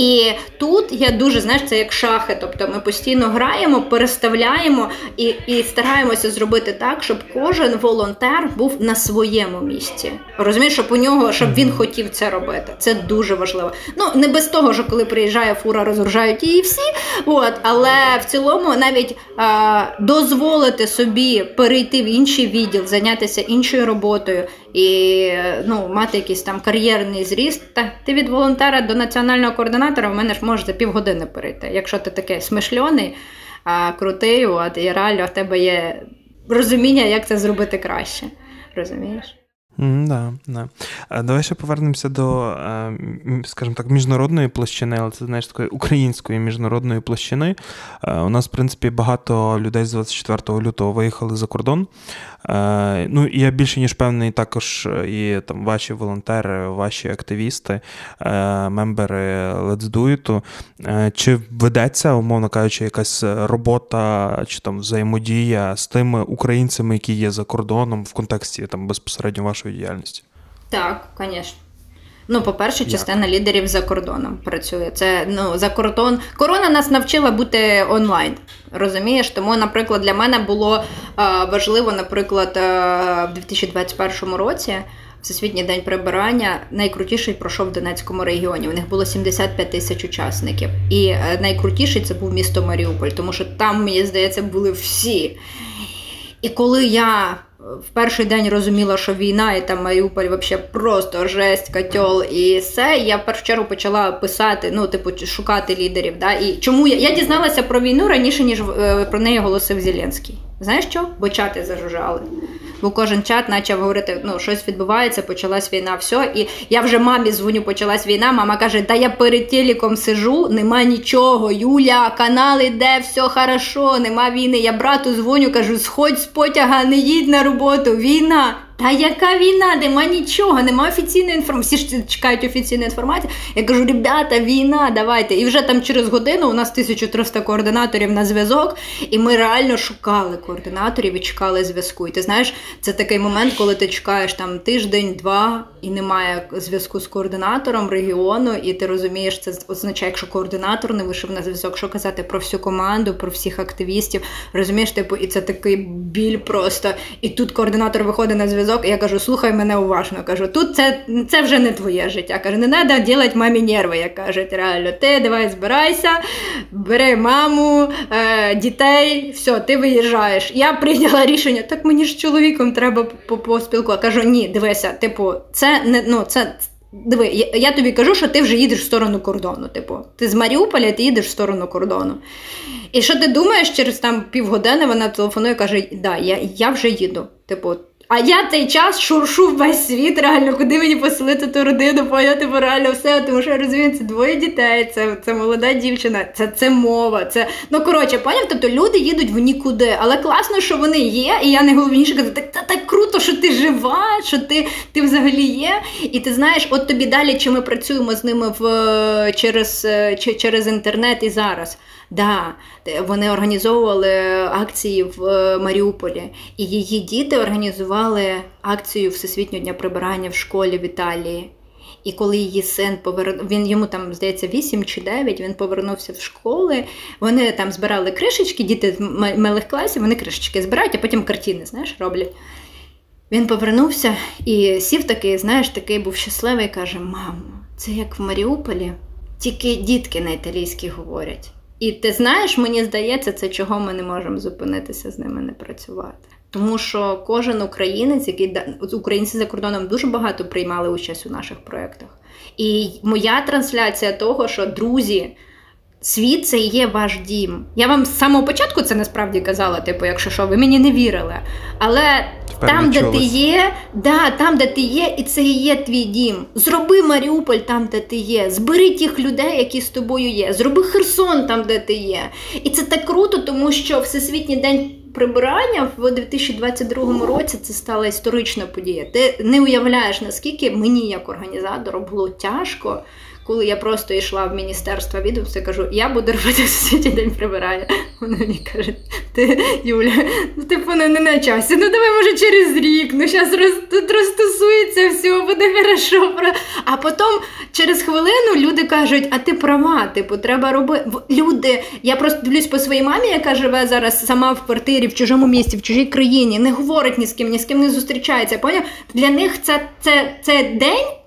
І тут я дуже знаєш, це як шахи. Тобто ми постійно граємо, переставляємо і і стараємося зробити так, щоб кожен волонтер був на своєму місці. Розумієш, щоб у нього щоб він хотів це робити. Це дуже важливо. Ну не без того, що коли приїжджає фура, розгружають її всі. От, але в цілому навіть а, дозволити собі перейти в інший відділ, зайнятися іншою роботою і ну, мати якийсь там кар'єрний зріст. Та ти від волонтера до національного координатора в мене ж можеш за півгодини перейти. Якщо ти такий смишльоний, крутий, от, і реально в тебе є розуміння, як це зробити краще. Розумієш? Mm, да, да. Давай ще повернемося до, скажімо так, міжнародної площини, але це знаєш такої української міжнародної площини. У нас, в принципі, багато людей з 24 лютого виїхали за кордон. Е, ну, і я більше ніж певний, також і там ваші волонтери, ваші активісти, мембери Let's Do It. Чи ведеться, умовно кажучи, якась робота чи там взаємодія з тими українцями, які є за кордоном в контексті там безпосередньо вашої діяльності? Так, звісно. Ну, по-перше, частина Як? лідерів за кордоном працює. Це ну за кордон. Корона нас навчила бути онлайн. Розумієш? Тому, наприклад, для мене було е, важливо, наприклад, е, в 2021 році. Всесвітній день прибирання найкрутіший пройшов в Донецькому регіоні. У них було 75 тисяч учасників. І е, найкрутіший це був місто Маріуполь, тому що там, мені здається, були всі. І коли я в перший день розуміла, що війна і там Маріуполь вообще просто жесть, котел і все. Я в першу чергу почала писати, ну, типу, шукати лідерів. Да? І чому я Я дізналася про війну раніше, ніж е, про неї голосив Зеленський. Знаєш що? Бо чати зажужжали бо кожен чат почав говорити, ну щось відбувається, почалась війна, все. І я вже мамі дзвоню, почалась війна. Мама каже: Та я перед телеком сижу, нема нічого. Юля, канал іде, все хорошо, нема війни. Я брату дзвоню, кажу, сходь з потяга, не їдь на роботу. Війна. Та яка війна? Нема нічого, нема офіційної інформації. Всі ж чекають офіційної інформації. Я кажу, ребята, війна, давайте. І вже там через годину у нас 1300 координаторів на зв'язок, і ми реально шукали координаторів і чекали зв'язку. І ти знаєш, це такий момент, коли ти чекаєш там тиждень-два і немає зв'язку з координатором регіону, і ти розумієш, це означає, якщо координатор не вийшов на зв'язок, що казати про всю команду, про всіх активістів. Розумієш, типу, і це такий біль просто. І тут координатор виходить на зв'язок зв'язок, і я кажу, слухай мене уважно. Кажу, тут це це вже не твоє життя. Кажу, не треба робити мамі нерви, як кажуть, реально. Ти давай збирайся, бери маму, е, дітей, все, ти виїжджаєш. Я прийняла рішення, так мені ж чоловіком треба поспілкувати. Кажу, ні, дивися, типу, це не ну, це. Диви, я, я тобі кажу, що ти вже їдеш в сторону кордону. Типу, ти з Маріуполя ти їдеш в сторону кордону. І що ти думаєш, через там півгодини вона телефонує і каже: Да, я я вже їду. Типу, а я цей час шуршу весь світ, реально, куди мені поселити ту родину, поняти бо реально все, тому що я розумію, це двоє дітей, це це молода дівчина, це це мова. це... Ну, коротше, поняв, тобто люди їдуть в нікуди. Але класно, що вони є, і я найголовніше кажу, так так, так круто, що ти жива, що ти ти взагалі є. І ти знаєш, от тобі далі, чи ми працюємо з ними в через, через інтернет і зараз. Да, Вони організовували акції в е, Маріуполі, і її діти організували акцію Всесвітнього дня прибирання в школі в Італії. І коли її син повернув, він йому там, здається, 8 чи 9, він повернувся в школи, вони там збирали кришечки, діти з малих класів, вони кришечки збирають, а потім картини знаєш, роблять. Він повернувся і сів такий, знаєш, такий був щасливий і каже: Мамо, це як в Маріуполі, тільки дітки на італійській говорять. І ти знаєш, мені здається, це чого ми не можемо зупинитися з ними не працювати. Тому що кожен українець, який українці за кордоном дуже багато приймали участь у наших проєктах. І моя трансляція того, що друзі. Світ це є ваш дім. Я вам з самого початку це насправді казала, типу, якщо що, ви мені не вірили. Але там, де ти є, да, там, де ти є, і це і є твій дім. Зроби Маріуполь там, де ти є. Збери тих людей, які з тобою є. Зроби Херсон там, де ти є. І це так круто, тому що Всесвітній день прибирання в 2022 році це стала історична подія. Ти не уявляєш, наскільки мені, як організатору, було тяжко коли я просто йшла в міністерство відомства, кажу, я буду робити сусідній день прибирання. Вони мені кажуть, ти Юля, ну типу не на часі. Ну давай, може, через рік. Ну зараз роз, тут розтусується, все, буде хорошо. А потім через хвилину люди кажуть, а ти права, типу, треба робити. Люди, я просто дивлюсь по своїй мамі, яка живе зараз сама в квартирі, в чужому місті, в чужій країні, не говорить ні з ким, ні з ким не зустрічається. Поняв? Для них це, це, це день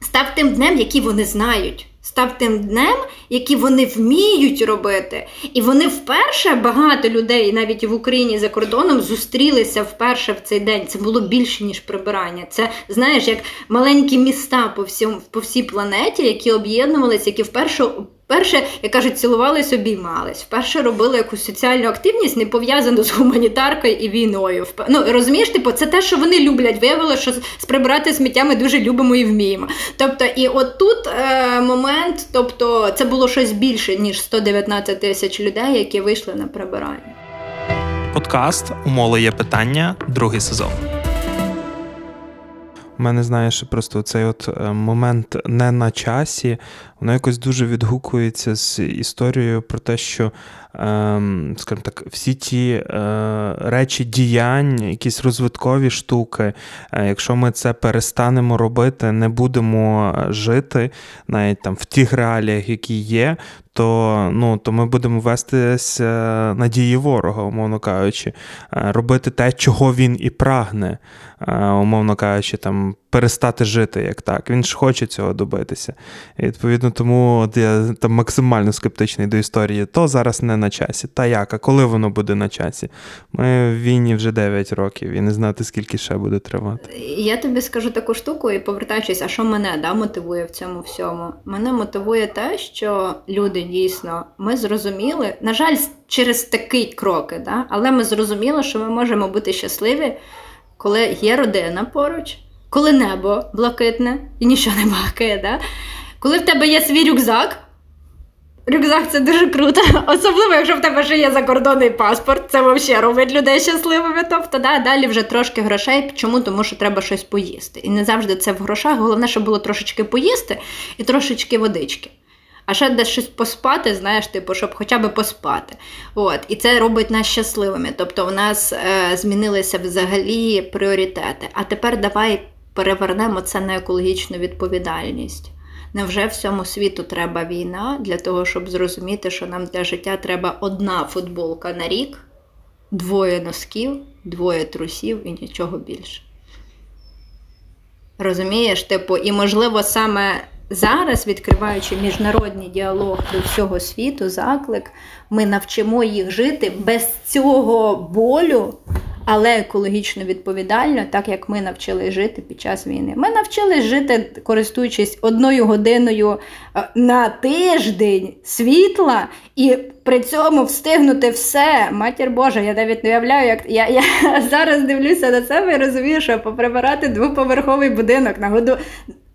став тим днем, який вони знають. Став тим днем, який вони вміють робити. І вони вперше багато людей, навіть в Україні за кордоном, зустрілися вперше в цей день. Це було більше, ніж прибирання. Це знаєш, як маленькі міста по всьому по всій планеті, які об'єднувалися, які вперше Перше, як кажуть, цілувались, обіймались. Вперше робили якусь соціальну активність, не пов'язану з гуманітаркою і війною. Ну розумієш, типу, це те, що вони люблять. Виявилося, що сприбирати сміття ми дуже любимо і вміємо. Тобто, і от тут е, момент, тобто, це було щось більше ніж 119 тисяч людей, які вийшли на прибирання. Подкаст Умоли є питання, другий сезон. Мене знаєш, просто цей от е, момент не на часі, воно якось дуже відгукується з історією про те, що, ем, скажімо так, всі ті е, речі діянь, якісь розвиткові штуки, е, якщо ми це перестанемо робити, не будемо жити навіть там в тих реаліях, які є, то ну, то ми будемо вестися на дії ворога, умовно кажучи, робити те, чого він і прагне, умовно кажучи, там перестати жити як так. Він ж хоче цього добитися. І відповідно, тому от я там максимально скептичний до історії. То зараз не на часі. Та як? А коли воно буде на часі? Ми в війні вже 9 років і не знати, скільки ще буде тривати. Я тобі скажу таку штуку, і повертаючись, а що мене да, мотивує в цьому всьому? Мене мотивує те, що люди дійсно ми зрозуміли, на жаль, через такий кроки, да, але ми зрозуміли, що ми можемо бути щасливі, коли є родина поруч коли небо блакитне і нічого не бахкає, да? коли в тебе є свій рюкзак. Рюкзак це дуже круто, <laughs> особливо, якщо в тебе ще є закордонний паспорт, це взагалі робить людей щасливими. Тобто, да, далі вже трошки грошей. Чому? Тому що треба щось поїсти. І не завжди це в грошах. Головне, щоб було трошечки поїсти і трошечки водички. А ще десь щось поспати, знаєш, типу, щоб хоча б поспати. От. І це робить нас щасливими. Тобто, у нас е, змінилися взагалі пріоритети. А тепер давай перевернемо це на екологічну відповідальність. Невже всьому світу треба війна для того, щоб зрозуміти, що нам для життя треба одна футболка на рік, двоє носків, двоє трусів і нічого більше? Розумієш, типу, і можливо саме зараз, відкриваючи міжнародний діалог до всього світу, заклик, ми навчимо їх жити без цього болю, але екологічно відповідально, так як ми навчили жити під час війни. Ми навчились жити, користуючись одною годиною е, на тиждень світла, і при цьому встигнути все. Матір Божа, я навіть не уявляю, як я я <laughs> зараз дивлюся на себе і розумію, що поприбирати двоповерховий будинок на году.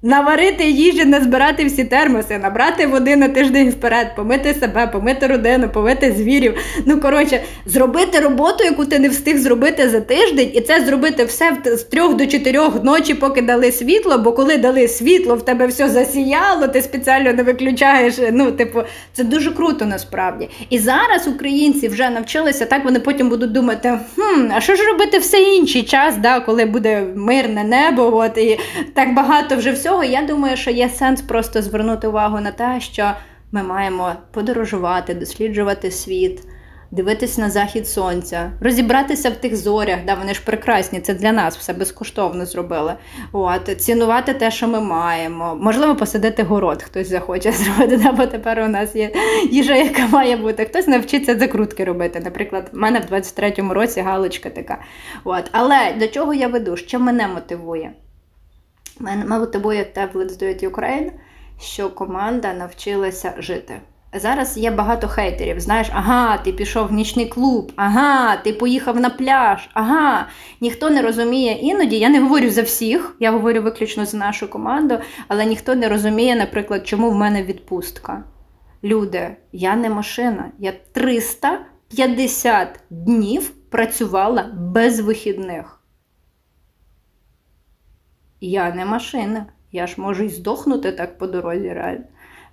Наварити їжі, назбирати всі термоси, набрати води на тиждень вперед, помити себе, помити родину, помити звірів. Ну, коротше, зробити роботу, яку ти не встиг зробити за тиждень, і це зробити все з трьох до чотирьох ночі, поки дали світло. Бо коли дали світло, в тебе все засіяло, ти спеціально не виключаєш. Ну, типу, це дуже круто насправді. І зараз українці вже навчилися, так вони потім будуть думати: хм, а що ж робити все інший час, да, коли буде мирне небо, от і так багато вже всього я думаю, що є сенс просто звернути увагу на те, що ми маємо подорожувати, досліджувати світ, дивитись на захід сонця, розібратися в тих зорях, да, вони ж прекрасні, це для нас все безкоштовно зробили. От, Цінувати те, що ми маємо. Можливо, посадити город, хтось захоче <laughs> зробити, да, бо тепер у нас є їжа, яка має бути. Хтось навчиться закрутки робити. Наприклад, в мене в 23-му році галочка така. От. Але до чого я веду? Що мене мотивує? Мабуть, тобою таблет здоють Україн, що команда навчилася жити. Зараз є багато хейтерів. Знаєш, ага, ти пішов в нічний клуб, ага, ти поїхав на пляж, ага. Ніхто не розуміє іноді. Я не говорю за всіх, я говорю виключно за нашу команду, але ніхто не розуміє, наприклад, чому в мене відпустка. Люди, я не машина. Я 350 днів працювала без вихідних. Я не машина. Я ж можу й здохнути так по дорозі реально.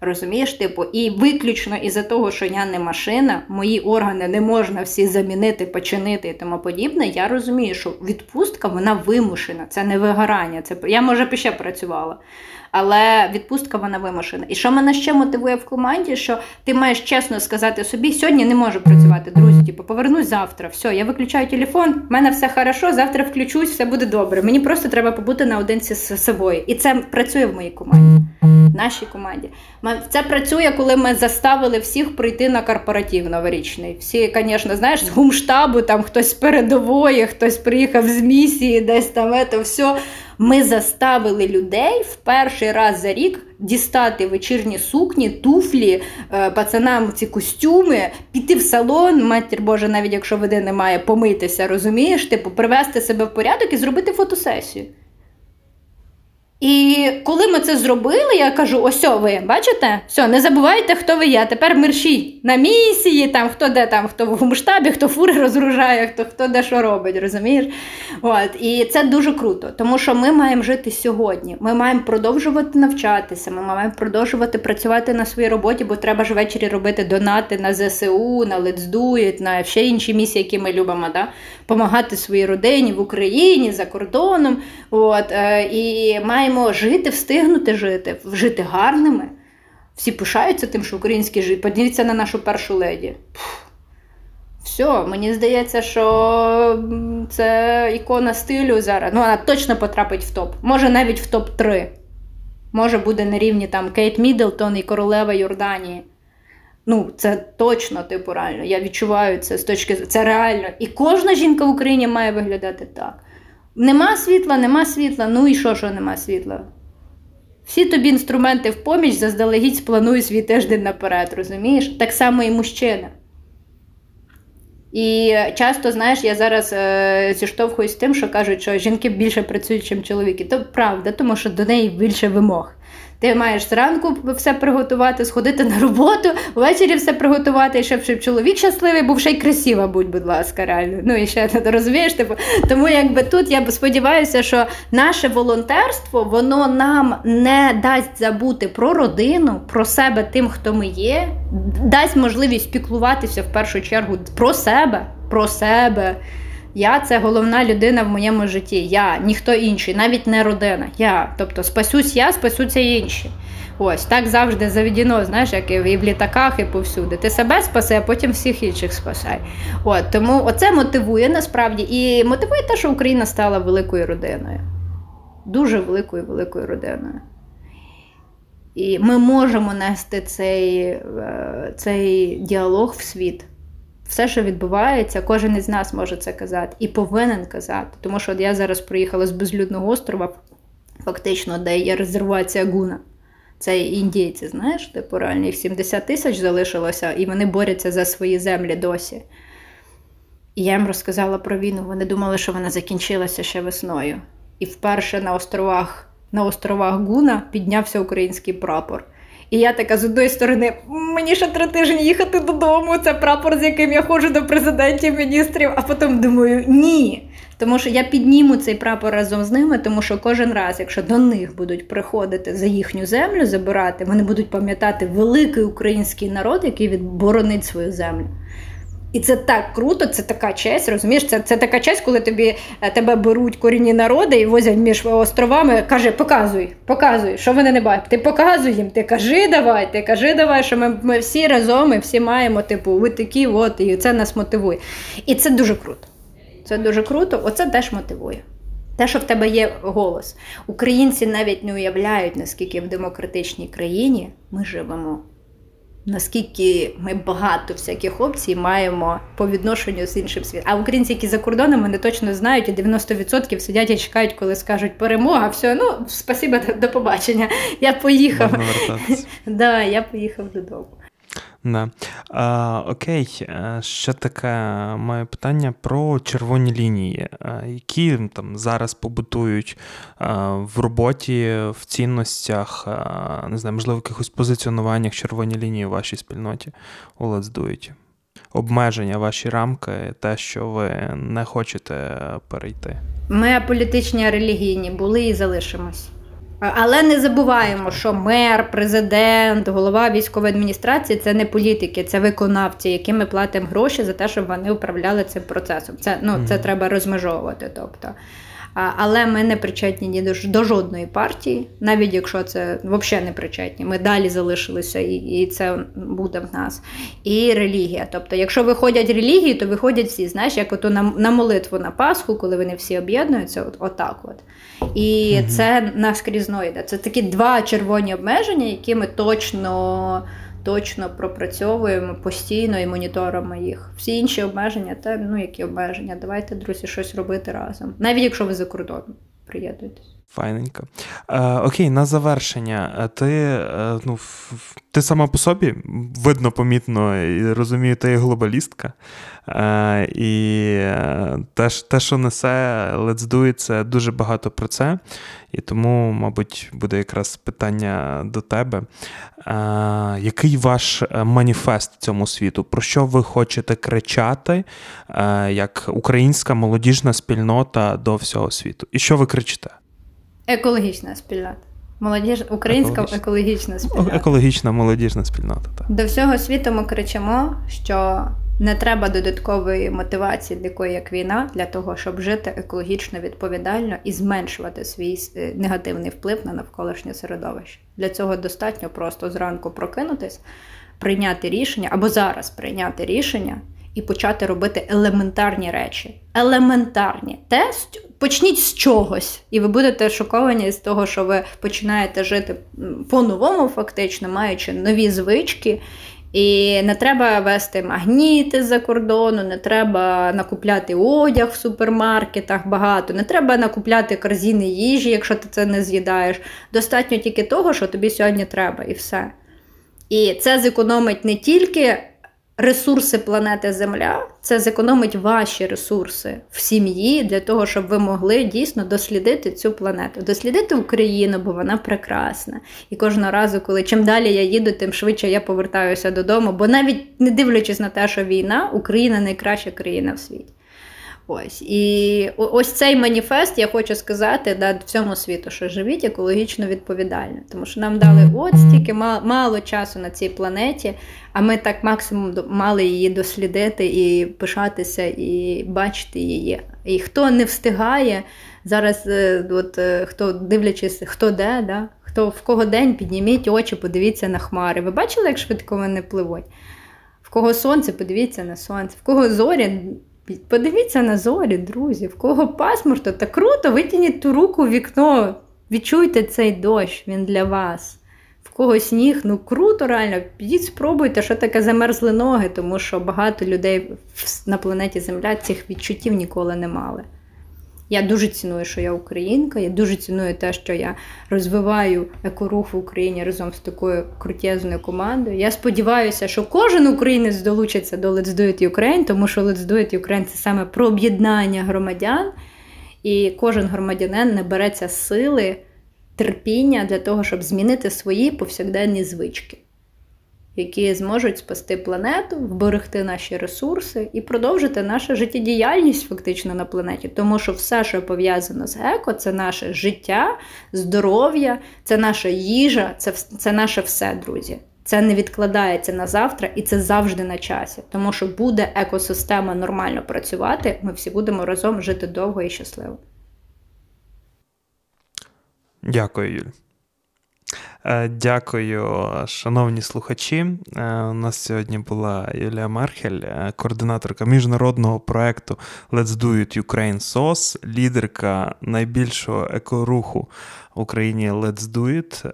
Розумієш, типу, і виключно із-за того, що я не машина, мої органи не можна всі замінити, починити і тому подібне. Я розумію, що відпустка вона вимушена, це не вигорання. Це я може б ще працювала. Але відпустка вона вимушена. І що мене ще мотивує в команді, що ти маєш чесно сказати собі, сьогодні не можу працювати, друзі. Типу, повернусь завтра. Все, я виключаю телефон, в мене все хорошо, завтра включусь, все буде добре. Мені просто треба побути наодинці з собою. І це працює в моїй команді, в нашій команді. Це працює, коли ми заставили всіх прийти на корпоратив новорічний. Всі, звісно, знаєш, з гумштабу, там хтось з передової, хтось приїхав з місії, десь там це все. Ми заставили людей в перший раз за рік дістати вечірні сукні, туфлі, е, пацанам ці костюми, піти в салон, матір Боже, навіть якщо води немає, помитися, розумієш, типу, привести себе в порядок і зробити фотосесію. І коли ми це зробили, я кажу: ось ви бачите? Все, не забувайте, хто ви є. Тепер мерші на місії, там хто де там, хто в гумштабі, хто фури розгружає, хто хто де що робить, розумієш? От. І це дуже круто, тому що ми маємо жити сьогодні. Ми маємо продовжувати навчатися, ми маємо продовжувати працювати на своїй роботі, бо треба ж ввечері робити донати на ЗСУ, на Let's Do It, на ще інші місії, які ми любимо. Да? Помагати своїй родині в Україні, за кордоном. От. Е, і маємо маємо жити, встигнути жити, жити гарними. Всі пишаються тим, що українські жити. Подивіться на нашу першу леді. Все, мені здається, що це ікона стилю зараз. Ну, вона точно потрапить в топ. Може, навіть в топ-3. Може, буде на рівні там Кейт Міддлтон і королева Йорданії. Ну, це точно, типу, реально. Я відчуваю це з точки це реально. І кожна жінка в Україні має виглядати так. Нема світла, нема світла. Ну і що, що нема світла? Всі тобі інструменти в поміч заздалегідь спланують свій тиждень наперед, розумієш? Так само і мужчина. І часто, знаєш, я зараз е, зіштовхуюсь з тим, що кажуть, що жінки більше працюють, ніж чоловіки. То правда, тому що до неї більше вимог. Ти маєш зранку все приготувати, сходити на роботу, ввечері все приготувати, і щоб, щоб чоловік щасливий, був ще й красива, будь, будь ласка, реально. Ну і ще розумієш, типу. Тому якби тут я сподіваюся, що наше волонтерство воно нам не дасть забути про родину, про себе тим, хто ми є, дасть можливість піклуватися в першу чергу про себе, про себе. Я це головна людина в моєму житті. Я, ніхто інший, навіть не родина. Я. Тобто спасусь я, спасуться інші. Ось так завжди заведено, знаєш, як і в літаках, і повсюди. Ти себе спаси, а потім всіх інших спасай. От Тому оце мотивує насправді. І мотивує те, що Україна стала великою родиною. Дуже великою великою родиною. І ми можемо нести цей, е, цей діалог в світ все, що відбувається, кожен із нас може це казати і повинен казати. Тому що от я зараз приїхала з безлюдного острова, фактично, де є резервація Гуна. Це індійці, знаєш, типу реально їх 70 тисяч залишилося, і вони борються за свої землі досі. І я їм розказала про війну. Вони думали, що вона закінчилася ще весною. І вперше на островах на островах Гуна піднявся український прапор. І я така з одної сторони, мені ще три тижні їхати додому. Це прапор, з яким я ходжу до президентів, міністрів. А потім думаю, ні. Тому що я підніму цей прапор разом з ними, тому що кожен раз, якщо до них будуть приходити за їхню землю забирати, вони будуть пам'ятати великий український народ, який відборонить свою землю. І це так круто, це така честь, розумієш? Це це така честь, коли тобі е, тебе беруть корінні народи і возять між островами. Каже, показуй, показуй, що вони не бачать. Ти показуй їм, ти кажи давай, ти кажи давай, що ми ми всі разом, ми всі маємо, типу, ви такі, от, і це нас мотивує. І це дуже круто. Це дуже круто, оце теж мотивує. Те, що в тебе є голос. Українці навіть не уявляють, наскільки в демократичній країні ми живемо наскільки ми багато всяких опцій маємо по відношенню з іншим світом. А українці, які за кордоном, вони точно знають, і 90% сидять і чекають, коли скажуть перемога. Все, ну спасибо, до побачення. Я поїхав. <laughs> Да, Я поїхав додому. Да. А, Окей, ще таке моє питання про червоні лінії, які там зараз побутують в роботі, в цінностях, не знаю, можливо, в якихось позиціонуваннях червоні лінії у вашій спільноті у Let's Do It? Обмеження, ваші рамки, те, що ви не хочете перейти. Ми політичні, а релігійні були і залишимось. Але не забуваємо, що мер, президент, голова військової адміністрації це не політики, це виконавці, яким ми платимо гроші за те, щоб вони управляли цим процесом. Це ну це треба розмежовувати. Тобто. Але ми не причетні ні до, до жодної партії, навіть якщо це взагалі не причетні. Ми далі залишилися, і і це буде в нас. І релігія. Тобто, якщо виходять релігії, то виходять всі. Знаєш, як ото на на молитву на Пасху, коли вони всі об'єднуються, от, отак. От. І угу. це наскрізно йде. Це такі два червоні обмеження, які ми точно точно пропрацьовуємо постійно і моніторимо їх. Всі інші обмеження, та ну які обмеження. Давайте, друзі, щось робити разом. Навіть якщо ви за кордоном приєднуєтесь. Файненько. Е, Окей, на завершення. Е, ти е, ну, ти сама по собі видно, помітно і розумію, ти є глобалістка. Е, І е, те, те, що несе Let's Do It, це дуже багато про це. І тому, мабуть, буде якраз питання до тебе. Е, Який ваш маніфест цьому світу? Про що ви хочете кричати е, як українська молодіжна спільнота до всього світу? І що ви кричите? Екологічна спільнота. Молодіж... Українська екологічна, екологічна спільнота. Екологічна молодіжна спільнота. Так. До всього світу ми кричимо, що не треба додаткової мотивації, такої як війна, для того, щоб жити екологічно відповідально і зменшувати свій е, негативний вплив на навколишнє середовище. Для цього достатньо просто зранку прокинутись, прийняти рішення або зараз прийняти рішення і почати робити елементарні речі. Елементарні. Те, почніть з чогось, і ви будете шоковані з того, що ви починаєте жити по-новому, фактично, маючи нові звички. І не треба вести магніти з-за кордону, не треба накупляти одяг в супермаркетах багато, не треба накупляти корзини їжі, якщо ти це не з'їдаєш. Достатньо тільки того, що тобі сьогодні треба, і все. І це зекономить не тільки ресурси планети Земля, це зекономить ваші ресурси в сім'ї для того, щоб ви могли дійсно дослідити цю планету, дослідити Україну, бо вона прекрасна. І кожного разу, коли чим далі я їду, тим швидше я повертаюся додому. Бо навіть не дивлячись на те, що війна, Україна найкраща країна в світі. Ось і ось цей маніфест я хочу сказати да, всьому світу, що живіть екологічно відповідально, тому що нам дали от стільки мало часу на цій планеті, а ми так максимум мали її дослідити і пишатися, і бачити її. І хто не встигає зараз, е, от е, хто дивлячись, хто де, да, хто в кого день підніміть очі, подивіться на хмари. Ви бачили, як швидко вони пливуть? В кого сонце, подивіться на сонце, в кого зорі. Подивіться на зорі, друзі, в кого пасмурто, та круто, витягніть ту руку в вікно, відчуйте цей дощ, він для вас. В кого сніг, ну круто, реально, підіть, спробуйте, що таке замерзли ноги, тому що багато людей на планеті Земля цих відчуттів ніколи не мали. Я дуже ціную, що я українка. Я дуже ціную те, що я розвиваю екорух в Україні разом з такою крутезною командою. Я сподіваюся, що кожен українець долучиться до Let's Do It Ukraine, тому що Let's Do It Ukraine – це саме про об'єднання громадян, і кожен громадянин набереться сили, терпіння для того, щоб змінити свої повсякденні звички які зможуть спасти планету, вберегти наші ресурси і продовжити нашу життєдіяльність фактично на планеті. Тому що все, що пов'язано з еко, це наше життя, здоров'я, це наша їжа, це, це наше все, друзі. Це не відкладається на завтра і це завжди на часі. Тому що буде екосистема нормально працювати, ми всі будемо разом жити довго і щасливо. Дякую, Юль. Е, дякую, шановні слухачі. Е, у нас сьогодні була Юлія Мерхель, е, координаторка міжнародного проекту Let's Do It Ukraine SOS, лідерка найбільшого екоруху в Україні Let's Do It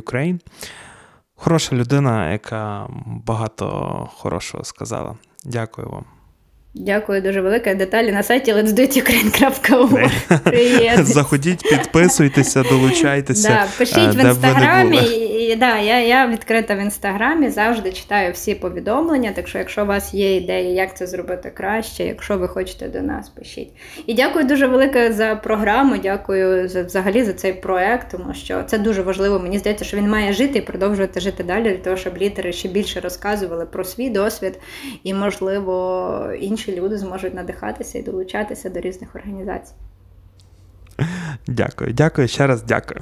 Ukraine. Хороша людина, яка багато хорошого сказала. Дякую вам. Дякую дуже велике. Деталі на сайті let'sdoitukraine.org. <laughs> Заходіть, підписуйтеся, долучайтеся. Да, Пишіть в інстаграмі. І да, я я відкрита в інстаграмі, завжди читаю всі повідомлення. Так що, якщо у вас є ідеї, як це зробити краще, якщо ви хочете до нас, пишіть. І дякую дуже велике за програму. Дякую за взагалі за цей проект, тому що це дуже важливо. Мені здається, що він має жити і продовжувати жити далі, для того, щоб лідери ще більше розказували про свій досвід і, можливо, інші інші люди зможуть надихатися і долучатися до різних організацій. Дякую, дякую ще раз дякую.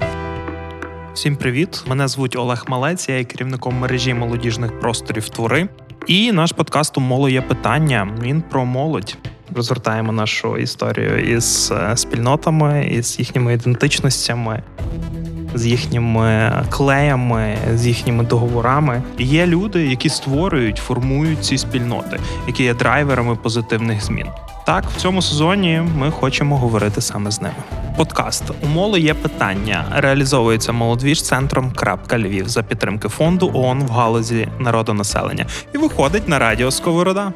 Всім привіт! Мене звуть Олег Малець, я є керівником мережі молодіжних просторів Твори. І наш подкаст у моло є питання. Він про молодь. Розгортаємо нашу історію із е, спільнотами, із їхніми ідентичностями, з їхніми клеями, з їхніми договорами. Є люди, які створюють, формують ці спільноти, які є драйверами позитивних змін. Так, в цьому сезоні ми хочемо говорити саме з ними. Подкаст у є питання. Реалізовується молодвіж центром Крапка Львів за підтримки фонду ООН в галузі народонаселення і виходить на радіо Сковорода.